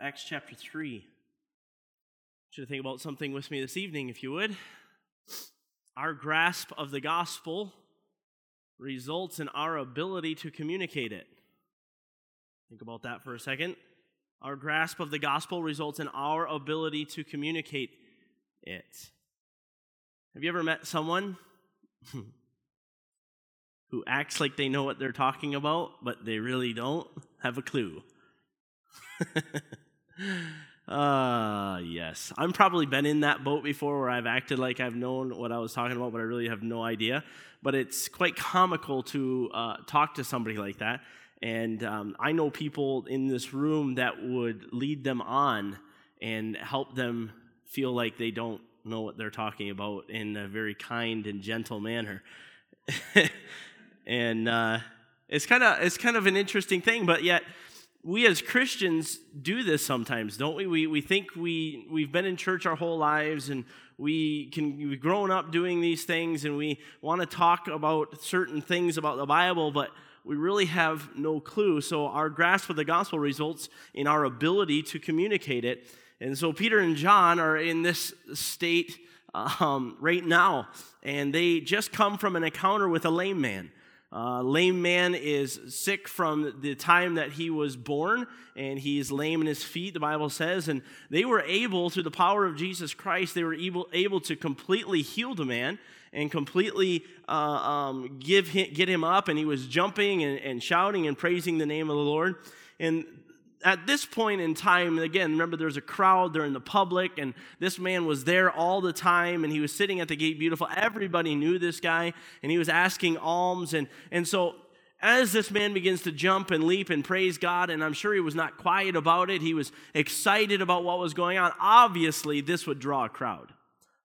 Acts chapter 3. I want you to think about something with me this evening, if you would. Our grasp of the gospel results in our ability to communicate it. Think about that for a second. Our grasp of the gospel results in our ability to communicate it. Have you ever met someone who acts like they know what they're talking about, but they really don't have a clue? Ah, uh, yes. I'm probably been in that boat before where I've acted like I've known what I was talking about, but I really have no idea. But it's quite comical to uh, talk to somebody like that. And um, I know people in this room that would lead them on and help them feel like they don't know what they're talking about in a very kind and gentle manner. and uh, it's kind of it's kind of an interesting thing, but yet we as Christians do this sometimes, don't we? We, we think we, we've been in church our whole lives and we can, we've grown up doing these things and we want to talk about certain things about the Bible, but we really have no clue. So our grasp of the gospel results in our ability to communicate it. And so Peter and John are in this state um, right now, and they just come from an encounter with a lame man. Uh, lame man is sick from the time that he was born, and he's lame in his feet, the Bible says. And they were able, through the power of Jesus Christ, they were able, able to completely heal the man and completely uh, um, give him, get him up. And he was jumping and, and shouting and praising the name of the Lord. And at this point in time, again, remember there's a crowd, they're in the public, and this man was there all the time, and he was sitting at the gate beautiful. Everybody knew this guy, and he was asking alms. And, and so, as this man begins to jump and leap and praise God, and I'm sure he was not quiet about it, he was excited about what was going on. Obviously, this would draw a crowd.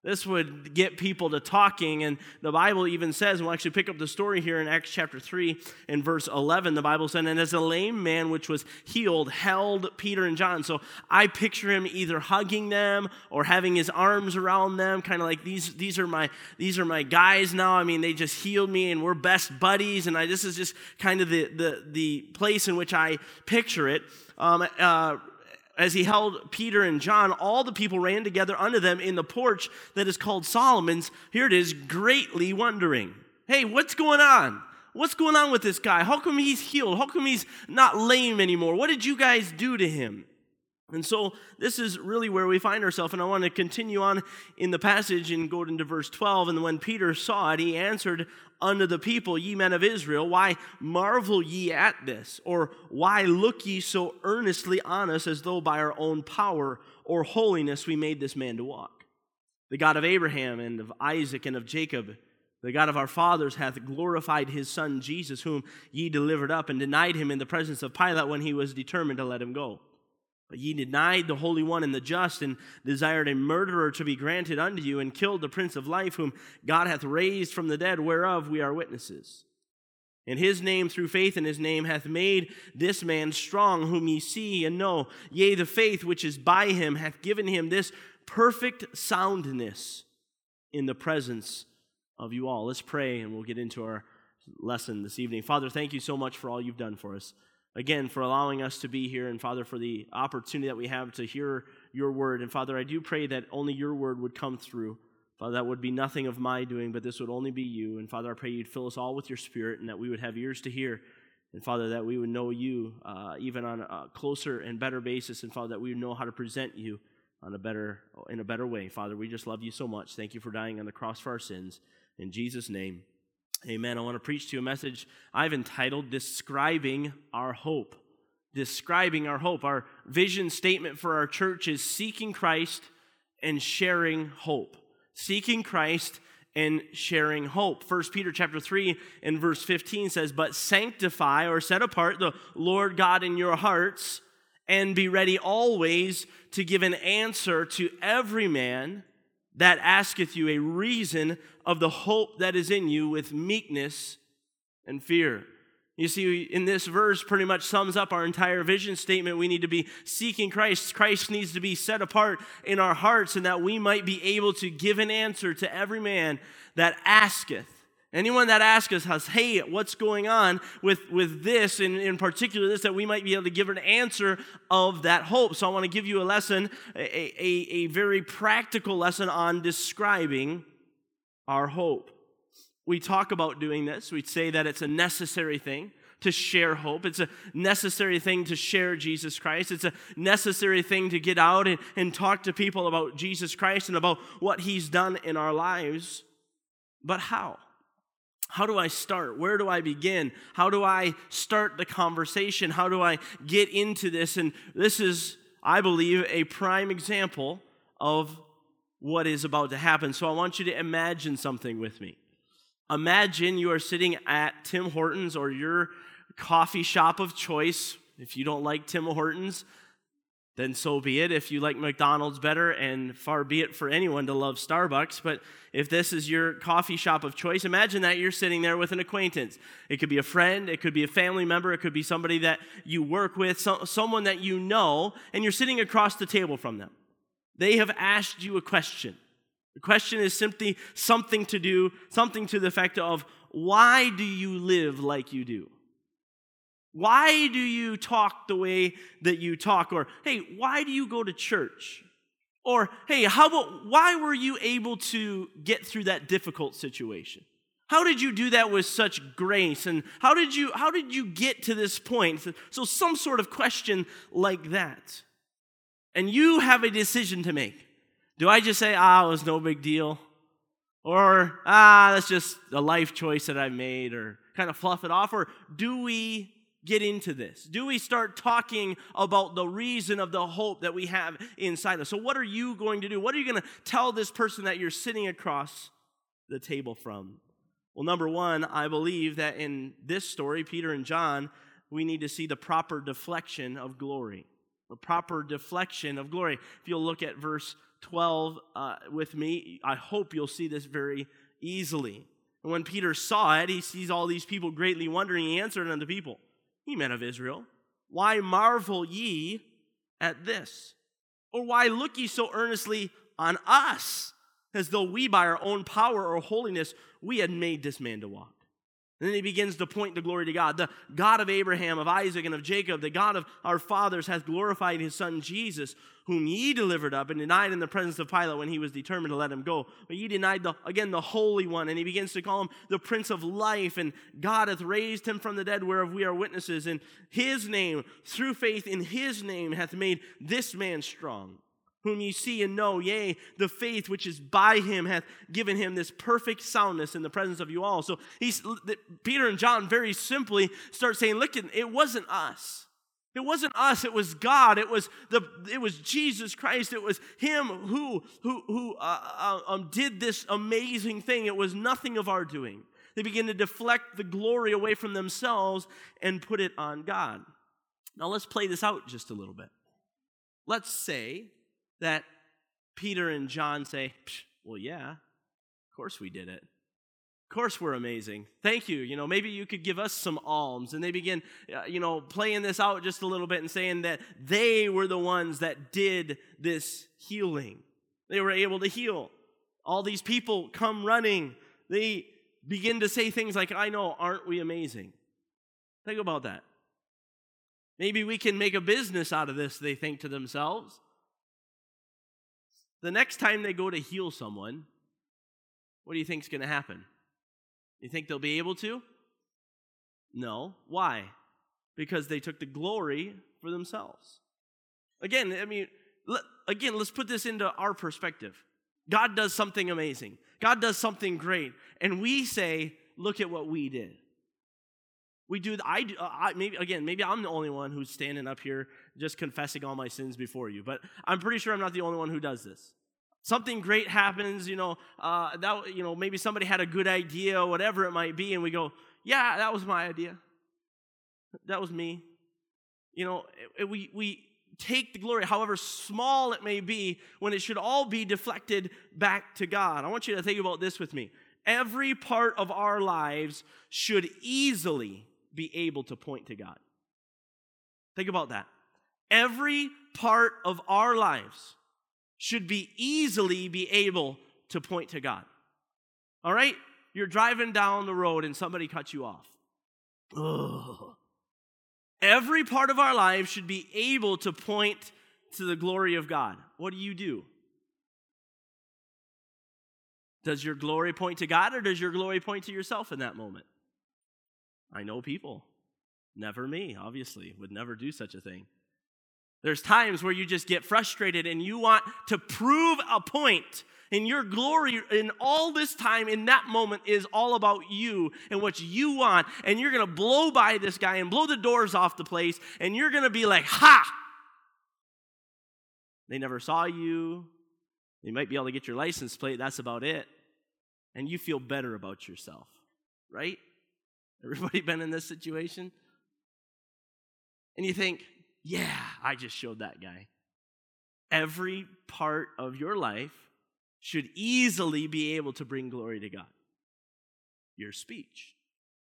This would get people to talking, and the Bible even says, we'll actually pick up the story here in Acts chapter 3 and verse 11. The Bible said, And as a lame man which was healed held Peter and John. So I picture him either hugging them or having his arms around them, kind of like these, these, are my, these are my guys now. I mean, they just healed me, and we're best buddies. And I, this is just kind of the, the, the place in which I picture it. Um, uh, as he held Peter and John, all the people ran together unto them in the porch that is called Solomon's. Here it is, greatly wondering. Hey, what's going on? What's going on with this guy? How come he's healed? How come he's not lame anymore? What did you guys do to him? And so this is really where we find ourselves. And I want to continue on in the passage and go into verse 12. And when Peter saw it, he answered unto the people, Ye men of Israel, why marvel ye at this? Or why look ye so earnestly on us as though by our own power or holiness we made this man to walk? The God of Abraham and of Isaac and of Jacob, the God of our fathers, hath glorified his Son Jesus, whom ye delivered up and denied him in the presence of Pilate when he was determined to let him go. But ye denied the Holy One and the just, and desired a murderer to be granted unto you, and killed the Prince of Life, whom God hath raised from the dead, whereof we are witnesses. And his name, through faith in his name, hath made this man strong, whom ye see and know. Yea, the faith which is by him hath given him this perfect soundness in the presence of you all. Let's pray, and we'll get into our lesson this evening. Father, thank you so much for all you've done for us again, for allowing us to be here, and Father, for the opportunity that we have to hear your word. And Father, I do pray that only your word would come through. Father, that would be nothing of my doing, but this would only be you. And Father, I pray you'd fill us all with your spirit and that we would have ears to hear. And Father, that we would know you uh, even on a closer and better basis. And Father, that we would know how to present you on a better, in a better way. Father, we just love you so much. Thank you for dying on the cross for our sins. In Jesus' name, Amen. I want to preach to you a message I've entitled Describing Our Hope. Describing our hope. Our vision statement for our church is seeking Christ and sharing hope. Seeking Christ and sharing hope. First Peter chapter 3 and verse 15 says, But sanctify or set apart the Lord God in your hearts, and be ready always to give an answer to every man that asketh you a reason of the hope that is in you with meekness and fear. You see, in this verse, pretty much sums up our entire vision statement. We need to be seeking Christ. Christ needs to be set apart in our hearts, and that we might be able to give an answer to every man that asketh. Anyone that asks us, hey, what's going on with, with this, and in particular this, that we might be able to give an answer of that hope. So I want to give you a lesson, a, a, a very practical lesson on describing our hope. We talk about doing this. We say that it's a necessary thing to share hope. It's a necessary thing to share Jesus Christ. It's a necessary thing to get out and, and talk to people about Jesus Christ and about what he's done in our lives. But how? How do I start? Where do I begin? How do I start the conversation? How do I get into this? And this is, I believe, a prime example of what is about to happen. So I want you to imagine something with me. Imagine you are sitting at Tim Hortons or your coffee shop of choice. If you don't like Tim Hortons, then so be it. If you like McDonald's better, and far be it for anyone to love Starbucks, but if this is your coffee shop of choice, imagine that you're sitting there with an acquaintance. It could be a friend, it could be a family member, it could be somebody that you work with, so, someone that you know, and you're sitting across the table from them. They have asked you a question. The question is simply something to do, something to the effect of, why do you live like you do? Why do you talk the way that you talk? Or, hey, why do you go to church? Or, hey, how about why were you able to get through that difficult situation? How did you do that with such grace? And how did you how did you get to this point? So some sort of question like that. And you have a decision to make. Do I just say, ah, it was no big deal? Or, ah, that's just a life choice that I made, or kind of fluff it off? Or do we get into this? Do we start talking about the reason of the hope that we have inside us? So, what are you going to do? What are you going to tell this person that you're sitting across the table from? Well, number one, I believe that in this story, Peter and John, we need to see the proper deflection of glory. The proper deflection of glory. If you'll look at verse 12 uh, with me, I hope you'll see this very easily. And when Peter saw it, he sees all these people greatly wondering. He answered unto the people, Ye men of Israel, why marvel ye at this? Or why look ye so earnestly on us, as though we by our own power or holiness we had made this man to walk? And then he begins to point the glory to God. The God of Abraham, of Isaac, and of Jacob, the God of our fathers, hath glorified his son Jesus, whom ye delivered up and denied in the presence of Pilate when he was determined to let him go. But ye denied, the, again, the Holy One. And he begins to call him the Prince of Life. And God hath raised him from the dead, whereof we are witnesses. And his name, through faith in his name, hath made this man strong whom ye see and know, yea, the faith which is by him hath given him this perfect soundness in the presence of you all. So he's, Peter and John very simply start saying, look, it wasn't us. It wasn't us, it was God. It was the it was Jesus Christ. It was him who who who uh, uh, um, did this amazing thing. It was nothing of our doing. They begin to deflect the glory away from themselves and put it on God. Now let's play this out just a little bit. Let's say that Peter and John say, Well, yeah, of course we did it. Of course we're amazing. Thank you. You know, maybe you could give us some alms. And they begin, uh, you know, playing this out just a little bit and saying that they were the ones that did this healing. They were able to heal. All these people come running. They begin to say things like, I know, aren't we amazing? Think about that. Maybe we can make a business out of this, they think to themselves. The next time they go to heal someone, what do you think is going to happen? You think they'll be able to? No. Why? Because they took the glory for themselves. Again, I mean, again, let's put this into our perspective. God does something amazing. God does something great, and we say, "Look at what we did." We do. I, uh, I maybe again, maybe I'm the only one who's standing up here just confessing all my sins before you, but I'm pretty sure I'm not the only one who does this. Something great happens, you know. Uh, that you know, maybe somebody had a good idea, whatever it might be, and we go, "Yeah, that was my idea. That was me." You know, we we take the glory, however small it may be, when it should all be deflected back to God. I want you to think about this with me. Every part of our lives should easily be able to point to God. Think about that. Every part of our lives should be easily be able to point to God. All right? You're driving down the road and somebody cuts you off. Ugh. Every part of our lives should be able to point to the glory of God. What do you do? Does your glory point to God or does your glory point to yourself in that moment? I know people. Never me, obviously, would never do such a thing. There's times where you just get frustrated and you want to prove a point. And your glory in all this time in that moment is all about you and what you want. And you're going to blow by this guy and blow the doors off the place. And you're going to be like, ha! They never saw you. They might be able to get your license plate. That's about it. And you feel better about yourself, right? Everybody been in this situation? And you think, yeah, I just showed that guy. Every part of your life should easily be able to bring glory to God. Your speech,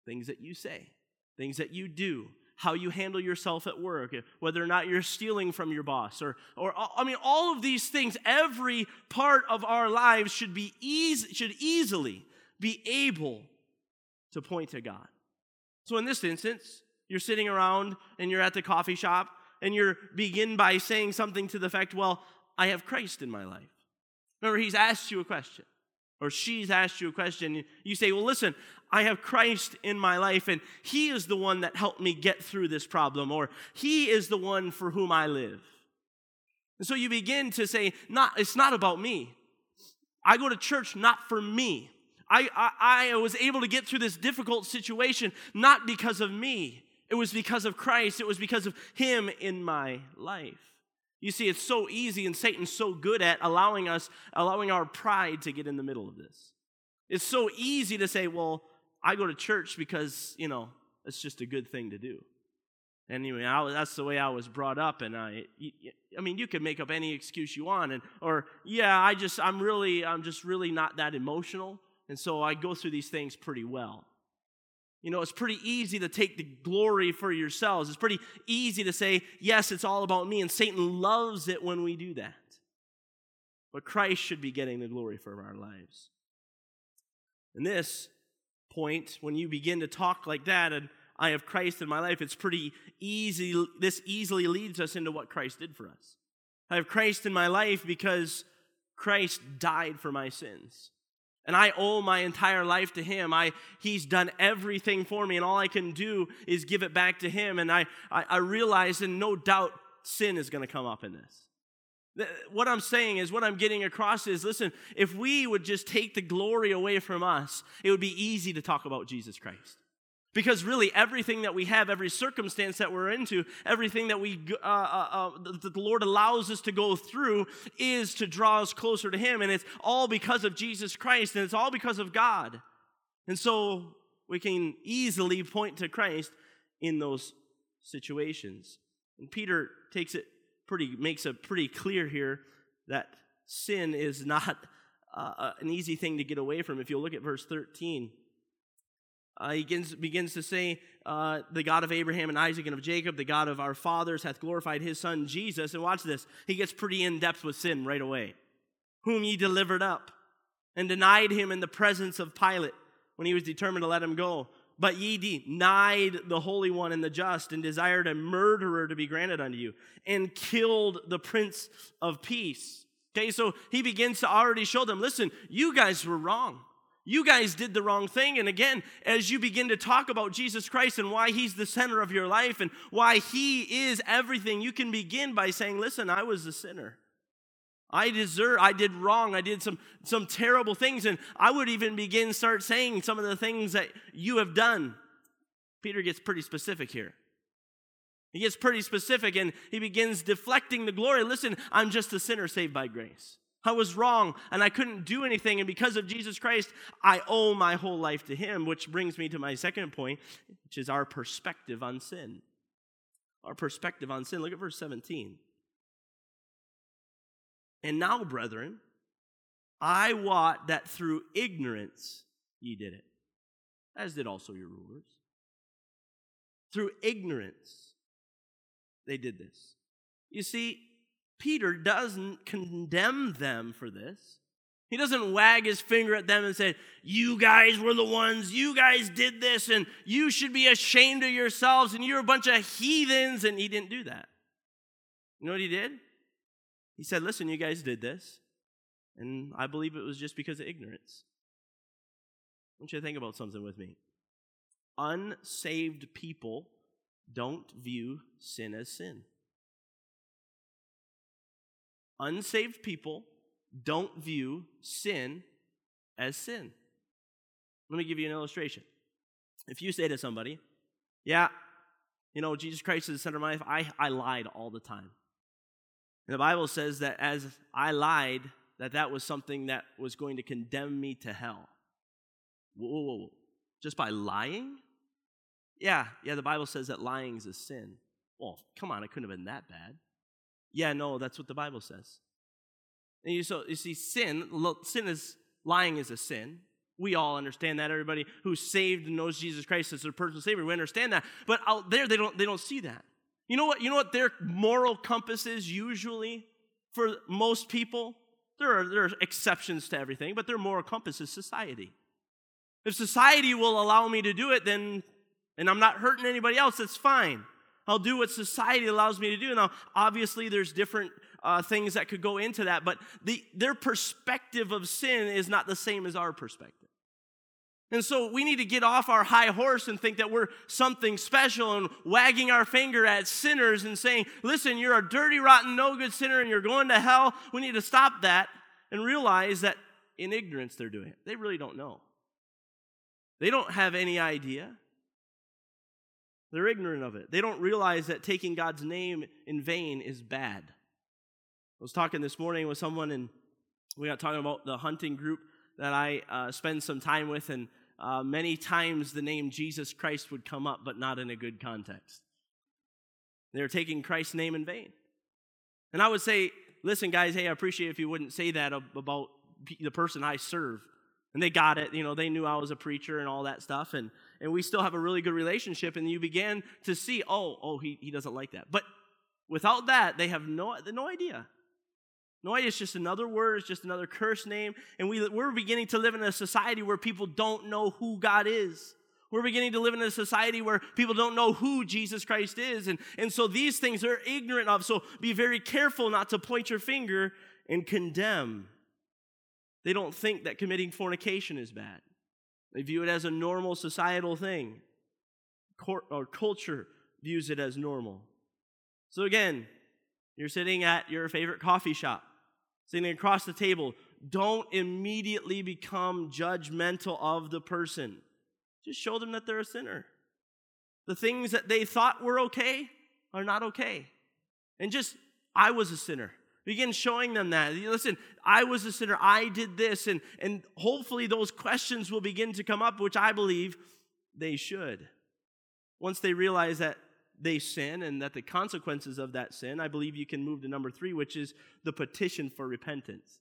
things that you say, things that you do, how you handle yourself at work, whether or not you're stealing from your boss, or, or I mean, all of these things, every part of our lives should be easy, should easily be able to point to God. So in this instance, you're sitting around and you're at the coffee shop and you begin by saying something to the effect, well, I have Christ in my life. Remember, he's asked you a question, or she's asked you a question. You say, well, listen, I have Christ in my life, and he is the one that helped me get through this problem, or he is the one for whom I live. And so you begin to say, not, it's not about me. I go to church not for me. I, I, I was able to get through this difficult situation not because of me, it was because of Christ, it was because of Him in my life. You see, it's so easy, and Satan's so good at allowing us, allowing our pride to get in the middle of this. It's so easy to say, well, I go to church because, you know, it's just a good thing to do. Anyway, I, that's the way I was brought up, and I, I mean, you can make up any excuse you want, and or yeah, I just, I'm really, I'm just really not that emotional, and so I go through these things pretty well. You know, it's pretty easy to take the glory for yourselves. It's pretty easy to say, yes, it's all about me. And Satan loves it when we do that. But Christ should be getting the glory for our lives. And this point, when you begin to talk like that, and I have Christ in my life, it's pretty easy. This easily leads us into what Christ did for us. I have Christ in my life because Christ died for my sins and I owe my entire life to him. I, he's done everything for me, and all I can do is give it back to him. And I, I, I realize, and no doubt, sin is going to come up in this. What I'm saying is, what I'm getting across is listen, if we would just take the glory away from us, it would be easy to talk about Jesus Christ. Because really, everything that we have, every circumstance that we're into, everything that we uh, uh, uh, that the Lord allows us to go through, is to draw us closer to Him, and it's all because of Jesus Christ, and it's all because of God. And so we can easily point to Christ in those situations. And Peter takes it pretty, makes it pretty clear here that sin is not uh, an easy thing to get away from. If you look at verse 13. Uh, he begins, begins to say, uh, The God of Abraham and Isaac and of Jacob, the God of our fathers, hath glorified his son Jesus. And watch this. He gets pretty in depth with sin right away. Whom ye delivered up and denied him in the presence of Pilate when he was determined to let him go. But ye denied the Holy One and the just, and desired a murderer to be granted unto you, and killed the Prince of Peace. Okay, so he begins to already show them listen, you guys were wrong. You guys did the wrong thing. And again, as you begin to talk about Jesus Christ and why he's the center of your life and why he is everything, you can begin by saying, Listen, I was a sinner. I deserve, I did wrong. I did some, some terrible things. And I would even begin start saying some of the things that you have done. Peter gets pretty specific here. He gets pretty specific and he begins deflecting the glory. Listen, I'm just a sinner saved by grace. I was wrong and I couldn't do anything. And because of Jesus Christ, I owe my whole life to Him, which brings me to my second point, which is our perspective on sin. Our perspective on sin. Look at verse 17. And now, brethren, I wot that through ignorance ye did it, as did also your rulers. Through ignorance, they did this. You see, Peter doesn't condemn them for this. He doesn't wag his finger at them and say, You guys were the ones, you guys did this, and you should be ashamed of yourselves, and you're a bunch of heathens. And he didn't do that. You know what he did? He said, Listen, you guys did this, and I believe it was just because of ignorance. I want you to think about something with me. Unsaved people don't view sin as sin. Unsaved people don't view sin as sin. Let me give you an illustration. If you say to somebody, Yeah, you know, Jesus Christ is the center of my life, I, I lied all the time. And the Bible says that as I lied, that that was something that was going to condemn me to hell. Whoa, whoa, whoa. Just by lying? Yeah, yeah, the Bible says that lying is a sin. Well, come on, it couldn't have been that bad. Yeah, no, that's what the Bible says. And you, so you see, sin, sin is lying is a sin. We all understand that. Everybody who's saved and knows Jesus Christ as their personal Savior, we understand that. But out there, they don't they don't see that. You know what? You know what their moral compass is usually for most people. There are there are exceptions to everything, but their moral compass is society. If society will allow me to do it, then and I'm not hurting anybody else, that's fine. I'll do what society allows me to do. Now, obviously, there's different uh, things that could go into that, but the, their perspective of sin is not the same as our perspective. And so we need to get off our high horse and think that we're something special and wagging our finger at sinners and saying, listen, you're a dirty, rotten, no good sinner and you're going to hell. We need to stop that and realize that in ignorance they're doing it. They really don't know. They don't have any idea. They're ignorant of it. They don't realize that taking God's name in vain is bad. I was talking this morning with someone, and we got talking about the hunting group that I uh, spend some time with, and uh, many times the name Jesus Christ would come up, but not in a good context. They were taking Christ's name in vain. And I would say, listen, guys, hey, I appreciate if you wouldn't say that about the person I serve. And they got it, you know, they knew I was a preacher and all that stuff. And and we still have a really good relationship, and you began to see, oh, oh, he, he doesn't like that. But without that, they have no, no idea. No idea, it's just another word, it's just another curse name. And we, we're beginning to live in a society where people don't know who God is. We're beginning to live in a society where people don't know who Jesus Christ is. And, and so these things they're ignorant of. So be very careful not to point your finger and condemn. They don't think that committing fornication is bad. They view it as a normal societal thing. Or culture views it as normal. So again, you're sitting at your favorite coffee shop, sitting across the table. Don't immediately become judgmental of the person. Just show them that they're a sinner. The things that they thought were okay are not okay. And just, I was a sinner. Begin showing them that. Listen, I was a sinner. I did this. And, and hopefully those questions will begin to come up, which I believe they should. Once they realize that they sin and that the consequences of that sin, I believe you can move to number three, which is the petition for repentance.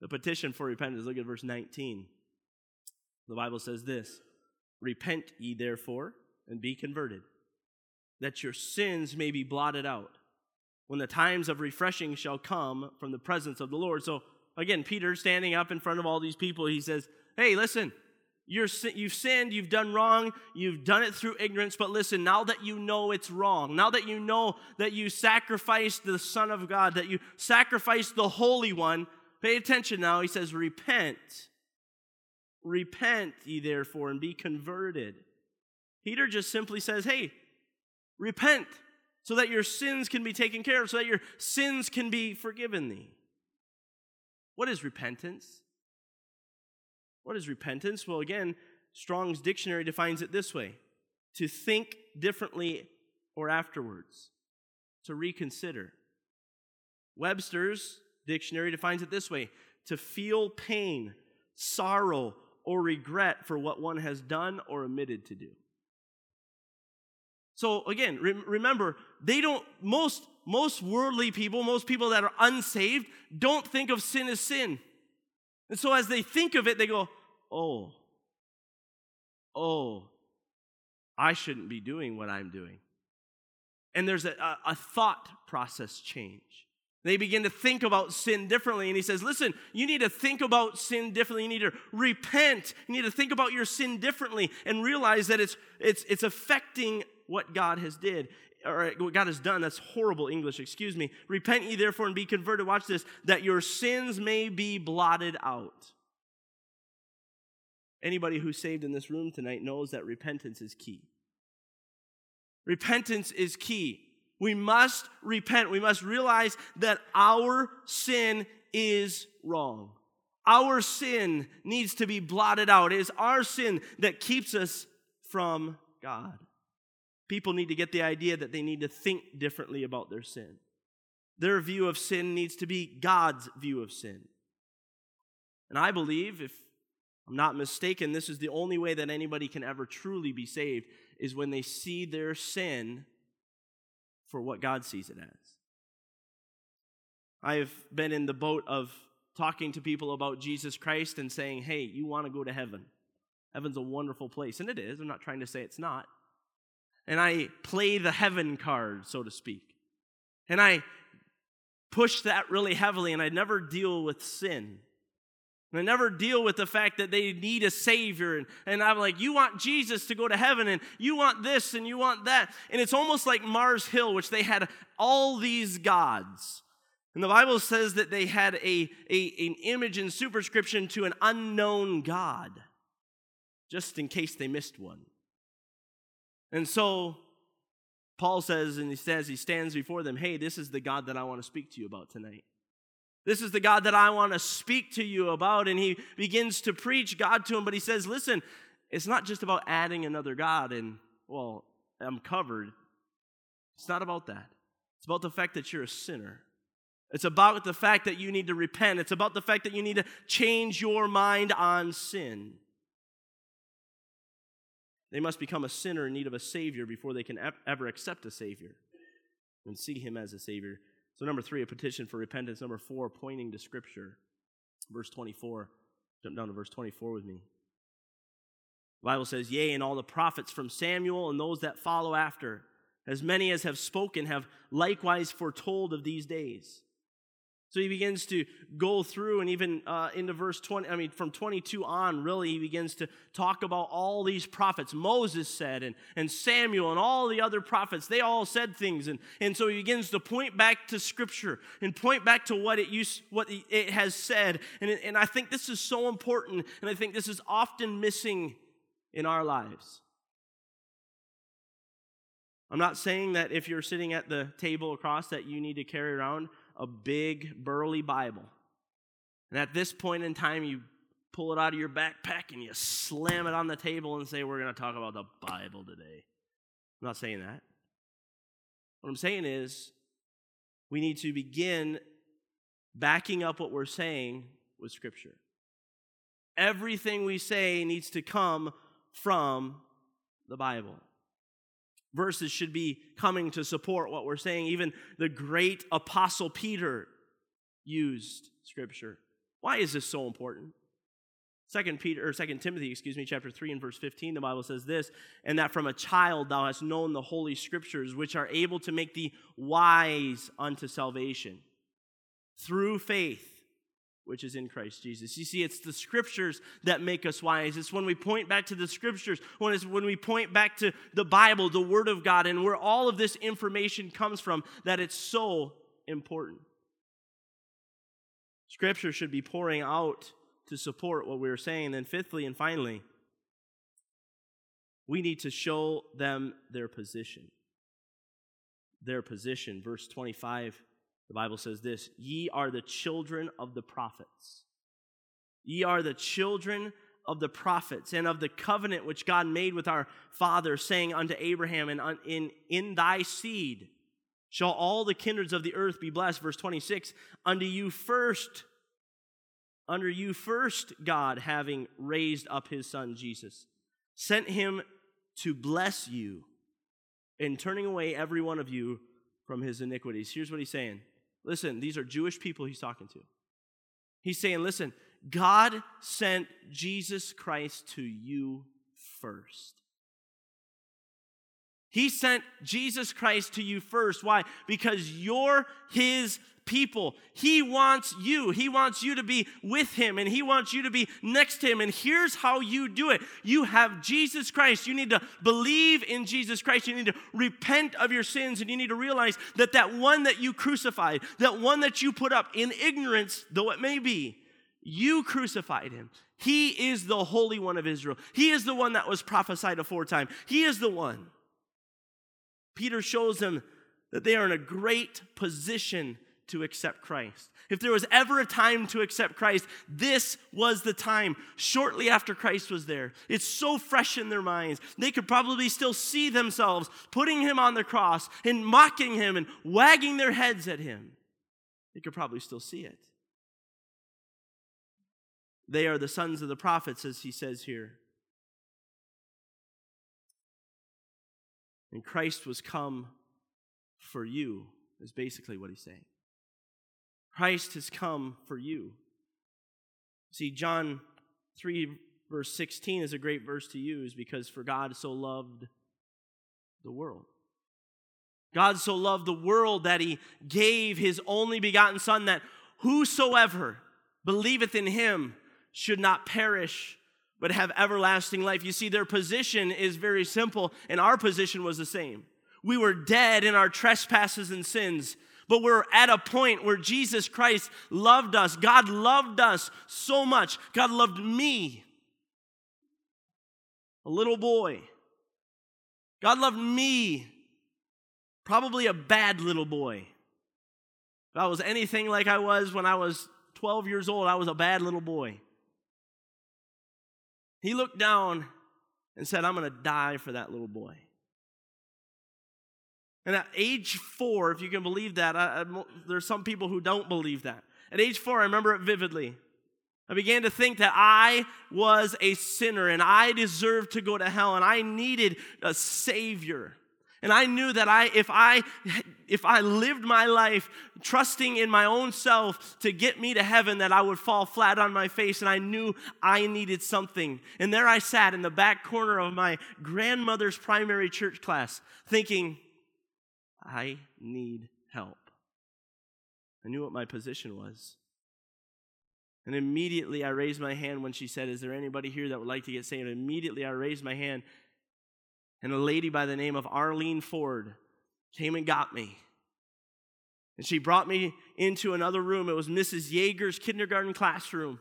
The petition for repentance. Look at verse 19. The Bible says this Repent ye therefore and be converted, that your sins may be blotted out when the times of refreshing shall come from the presence of the Lord. So again, Peter standing up in front of all these people, he says, Hey, listen, you're, you've sinned, you've done wrong, you've done it through ignorance, but listen, now that you know it's wrong, now that you know that you sacrificed the Son of God, that you sacrificed the Holy One, pay attention now. He says, Repent. Repent ye therefore and be converted. Peter just simply says, Hey, repent so that your sins can be taken care of, so that your sins can be forgiven thee. What is repentance? What is repentance? Well, again, Strong's dictionary defines it this way to think differently or afterwards, to reconsider. Webster's dictionary defines it this way to feel pain, sorrow, or regret for what one has done or omitted to do. So again, re- remember, they don't, most, most worldly people, most people that are unsaved, don't think of sin as sin. And so as they think of it, they go, oh, oh, I shouldn't be doing what I'm doing. And there's a, a, a thought process change. They begin to think about sin differently. And he says, Listen, you need to think about sin differently. You need to repent. You need to think about your sin differently and realize that it's, it's, it's affecting what God has did or what God has done. That's horrible English, excuse me. Repent ye therefore and be converted. Watch this, that your sins may be blotted out. Anybody who's saved in this room tonight knows that repentance is key. Repentance is key. We must repent. We must realize that our sin is wrong. Our sin needs to be blotted out. It is our sin that keeps us from God. People need to get the idea that they need to think differently about their sin. Their view of sin needs to be God's view of sin. And I believe, if I'm not mistaken, this is the only way that anybody can ever truly be saved is when they see their sin for what God sees it as. I've been in the boat of talking to people about Jesus Christ and saying, hey, you want to go to heaven. Heaven's a wonderful place. And it is. I'm not trying to say it's not. And I play the heaven card, so to speak. And I push that really heavily, and I never deal with sin. And I never deal with the fact that they need a Savior. And, and I'm like, you want Jesus to go to heaven, and you want this, and you want that. And it's almost like Mars Hill, which they had all these gods. And the Bible says that they had a, a, an image and superscription to an unknown God, just in case they missed one. And so Paul says, and he says, he stands before them, hey, this is the God that I want to speak to you about tonight. This is the God that I want to speak to you about. And he begins to preach God to him, but he says, Listen, it's not just about adding another God and, well, I'm covered. It's not about that. It's about the fact that you're a sinner. It's about the fact that you need to repent. It's about the fact that you need to change your mind on sin. They must become a sinner in need of a Savior before they can ever accept a Savior and see Him as a Savior. So, number three, a petition for repentance. Number four, pointing to Scripture. Verse 24. Jump down to verse 24 with me. The Bible says, Yea, and all the prophets from Samuel and those that follow after, as many as have spoken, have likewise foretold of these days. So he begins to go through, and even uh, into verse 20, I mean, from 22 on, really, he begins to talk about all these prophets. Moses said, and, and Samuel, and all the other prophets, they all said things. And, and so he begins to point back to Scripture and point back to what it, used, what it has said. And, and I think this is so important, and I think this is often missing in our lives. I'm not saying that if you're sitting at the table across that you need to carry around a big, burly Bible. And at this point in time, you pull it out of your backpack and you slam it on the table and say, We're going to talk about the Bible today. I'm not saying that. What I'm saying is, we need to begin backing up what we're saying with Scripture. Everything we say needs to come from the Bible verses should be coming to support what we're saying. Even the great apostle Peter used scripture. Why is this so important? Second Peter or Second Timothy, excuse me, chapter 3 and verse 15, the Bible says this, and that from a child thou hast known the holy scriptures, which are able to make thee wise unto salvation through faith which is in Christ Jesus. You see, it's the scriptures that make us wise. It's when we point back to the scriptures, when it's when we point back to the Bible, the Word of God, and where all of this information comes from, that it's so important. Scripture should be pouring out to support what we are saying. And then, fifthly and finally, we need to show them their position. Their position. Verse 25 the Bible says this Ye are the children of the prophets. Ye are the children of the prophets and of the covenant which God made with our father, saying unto Abraham, And in, in thy seed shall all the kindreds of the earth be blessed. Verse 26 Unto you first, under you first, God, having raised up his son Jesus, sent him to bless you in turning away every one of you from his iniquities. Here's what he's saying Listen, these are Jewish people he's talking to. He's saying, listen, God sent Jesus Christ to you first. He sent Jesus Christ to you first. Why? Because you're his people. He wants you. He wants you to be with Him and He wants you to be next to Him. And here's how you do it you have Jesus Christ. You need to believe in Jesus Christ. You need to repent of your sins and you need to realize that that one that you crucified, that one that you put up in ignorance, though it may be, you crucified Him. He is the Holy One of Israel. He is the one that was prophesied aforetime. He is the one. Peter shows them that they are in a great position to accept Christ. If there was ever a time to accept Christ, this was the time, shortly after Christ was there. It's so fresh in their minds. They could probably still see themselves putting him on the cross and mocking him and wagging their heads at him. They could probably still see it. They are the sons of the prophets, as he says here. And Christ was come for you, is basically what he's saying. Christ has come for you. See, John 3, verse 16 is a great verse to use because for God so loved the world. God so loved the world that he gave his only begotten Son, that whosoever believeth in him should not perish, but have everlasting life. You see, their position is very simple, and our position was the same. We were dead in our trespasses and sins, but we're at a point where Jesus Christ loved us. God loved us so much. God loved me, a little boy. God loved me, probably a bad little boy. If I was anything like I was when I was 12 years old, I was a bad little boy. He looked down and said, I'm going to die for that little boy. And at age four, if you can believe that, I, I, there's some people who don't believe that. At age four, I remember it vividly. I began to think that I was a sinner and I deserved to go to hell and I needed a Savior. And I knew that I, if I, if I lived my life trusting in my own self to get me to heaven, that I would fall flat on my face. And I knew I needed something. And there I sat in the back corner of my grandmother's primary church class, thinking, I need help. I knew what my position was. And immediately I raised my hand when she said, Is there anybody here that would like to get saved? Immediately I raised my hand and a lady by the name of Arlene Ford came and got me. And she brought me into another room. It was Mrs. Yeager's kindergarten classroom.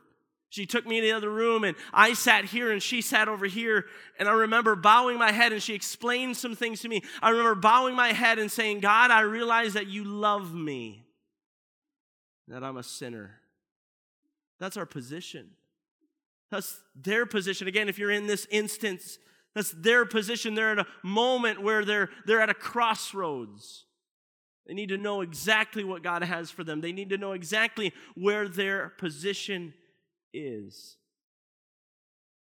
She took me in the other room, and I sat here, and she sat over here. And I remember bowing my head, and she explained some things to me. I remember bowing my head and saying, God, I realize that you love me, that I'm a sinner. That's our position. That's their position. Again, if you're in this instance, that's their position. They're at a moment where they're, they're at a crossroads. They need to know exactly what God has for them. They need to know exactly where their position is.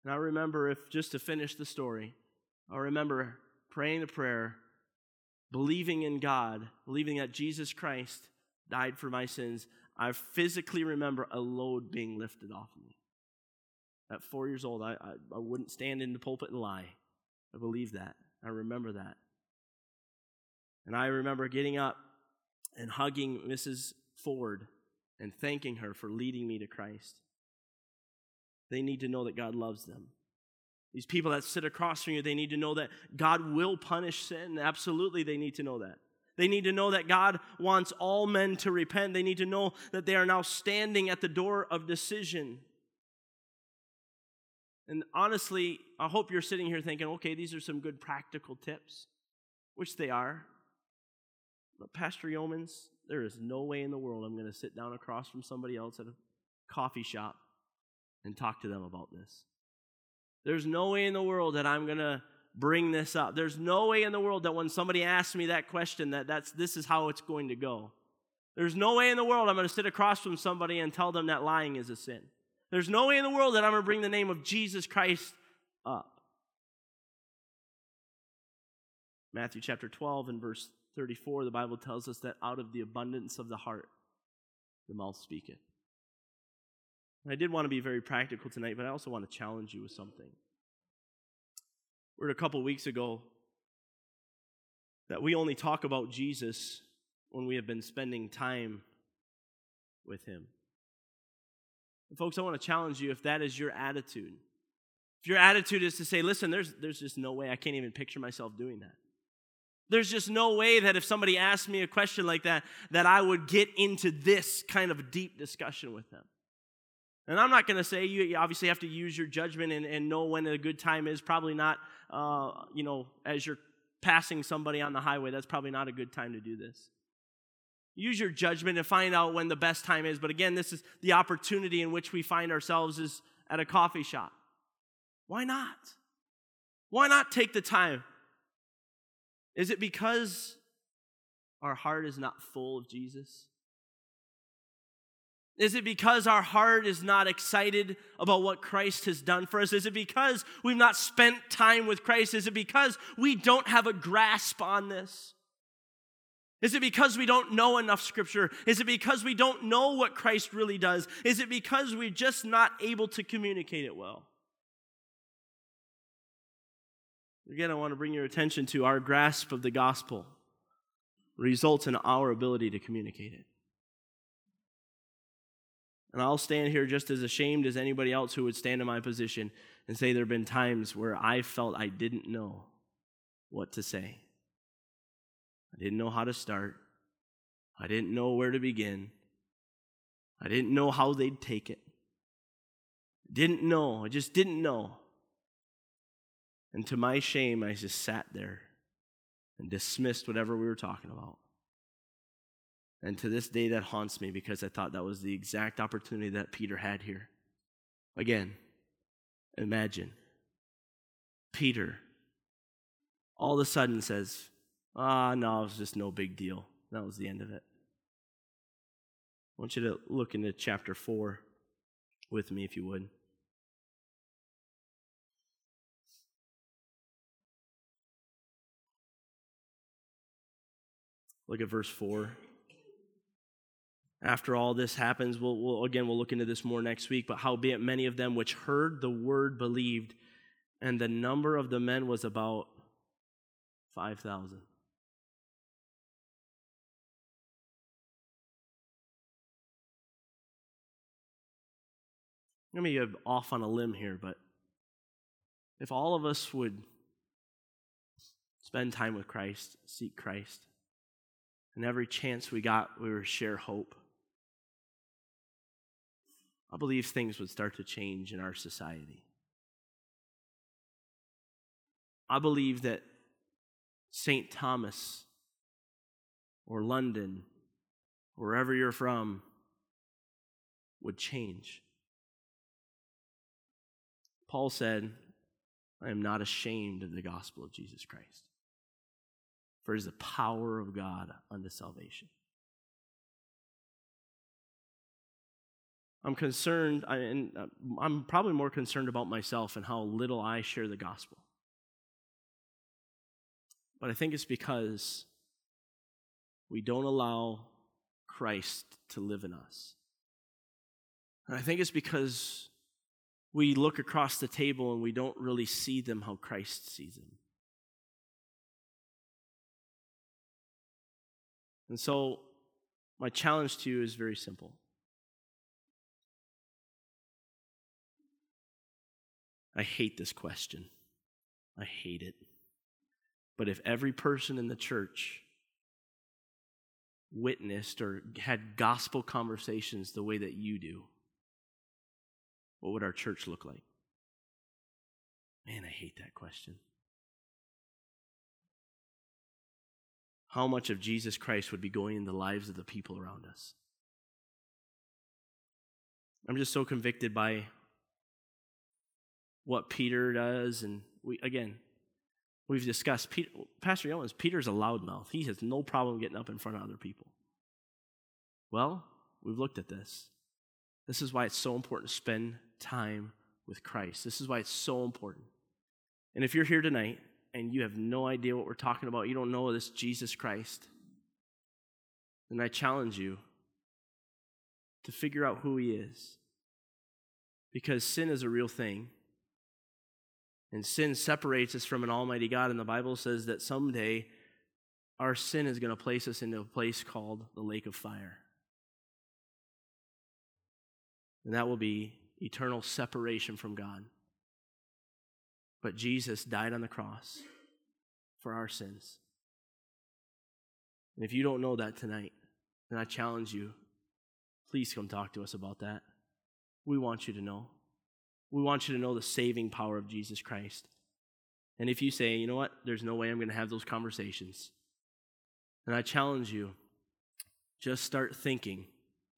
And I remember, if just to finish the story, I remember praying a prayer, believing in God, believing that Jesus Christ died for my sins. I physically remember a load being lifted off of me. At four years old, I, I, I wouldn't stand in the pulpit and lie. I believe that. I remember that. And I remember getting up and hugging Mrs. Ford and thanking her for leading me to Christ. They need to know that God loves them. These people that sit across from you, they need to know that God will punish sin. Absolutely, they need to know that. They need to know that God wants all men to repent. They need to know that they are now standing at the door of decision. And honestly, I hope you're sitting here thinking, okay, these are some good practical tips, which they are. But, Pastor Yeomans, there is no way in the world I'm going to sit down across from somebody else at a coffee shop and talk to them about this. There's no way in the world that I'm going to bring this up. There's no way in the world that when somebody asks me that question that that's this is how it's going to go. There's no way in the world I'm going to sit across from somebody and tell them that lying is a sin. There's no way in the world that I'm going to bring the name of Jesus Christ up. Matthew chapter 12 and verse 34, the Bible tells us that out of the abundance of the heart, the mouth speaketh. I did want to be very practical tonight, but I also want to challenge you with something. We heard a couple weeks ago that we only talk about Jesus when we have been spending time with Him. And folks, I want to challenge you if that is your attitude. If your attitude is to say, listen, there's, there's just no way I can't even picture myself doing that. There's just no way that if somebody asked me a question like that, that I would get into this kind of deep discussion with them. And I'm not going to say you, obviously have to use your judgment and, and know when a good time is. Probably not, uh, you know, as you're passing somebody on the highway, that's probably not a good time to do this. Use your judgment and find out when the best time is. But again, this is the opportunity in which we find ourselves is at a coffee shop. Why not? Why not take the time? Is it because our heart is not full of Jesus? Is it because our heart is not excited about what Christ has done for us? Is it because we've not spent time with Christ? Is it because we don't have a grasp on this? Is it because we don't know enough scripture? Is it because we don't know what Christ really does? Is it because we're just not able to communicate it well? Again, I want to bring your attention to our grasp of the gospel results in our ability to communicate it. And I'll stand here just as ashamed as anybody else who would stand in my position and say there have been times where I felt I didn't know what to say. I didn't know how to start. I didn't know where to begin. I didn't know how they'd take it. Didn't know. I just didn't know. And to my shame, I just sat there and dismissed whatever we were talking about. And to this day, that haunts me because I thought that was the exact opportunity that Peter had here. Again, imagine Peter all of a sudden says, Ah, no, it was just no big deal. That was the end of it. I want you to look into chapter 4 with me, if you would. Look at verse 4 after all this happens, we'll, we'll, again, we'll look into this more next week, but howbeit many of them which heard the word believed, and the number of the men was about 5,000. Let me get off on a limb here, but if all of us would spend time with Christ, seek Christ, and every chance we got, we would share hope I believe things would start to change in our society. I believe that St. Thomas or London, wherever you're from, would change. Paul said, I am not ashamed of the gospel of Jesus Christ, for it is the power of God unto salvation. I'm concerned, and uh, I'm probably more concerned about myself and how little I share the gospel. But I think it's because we don't allow Christ to live in us. And I think it's because we look across the table and we don't really see them how Christ sees them. And so, my challenge to you is very simple I hate this question. I hate it. But if every person in the church witnessed or had gospel conversations the way that you do, what would our church look like? Man, I hate that question. How much of Jesus Christ would be going in the lives of the people around us? I'm just so convicted by what Peter does. And we, again, we've discussed Peter, Pastor Owens, Peter's a loudmouth. He has no problem getting up in front of other people. Well, we've looked at this. This is why it's so important to spend time with Christ. This is why it's so important. And if you're here tonight and you have no idea what we're talking about, you don't know this Jesus Christ, then I challenge you to figure out who he is. Because sin is a real thing. And sin separates us from an almighty God. And the Bible says that someday our sin is going to place us into a place called the lake of fire. And that will be eternal separation from God. But Jesus died on the cross for our sins. And if you don't know that tonight, then I challenge you please come talk to us about that. We want you to know. We want you to know the saving power of Jesus Christ. And if you say, you know what, there's no way I'm going to have those conversations, then I challenge you just start thinking.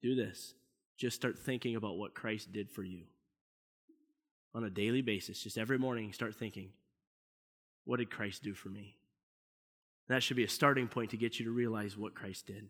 Do this. Just start thinking about what Christ did for you on a daily basis. Just every morning, start thinking, what did Christ do for me? That should be a starting point to get you to realize what Christ did.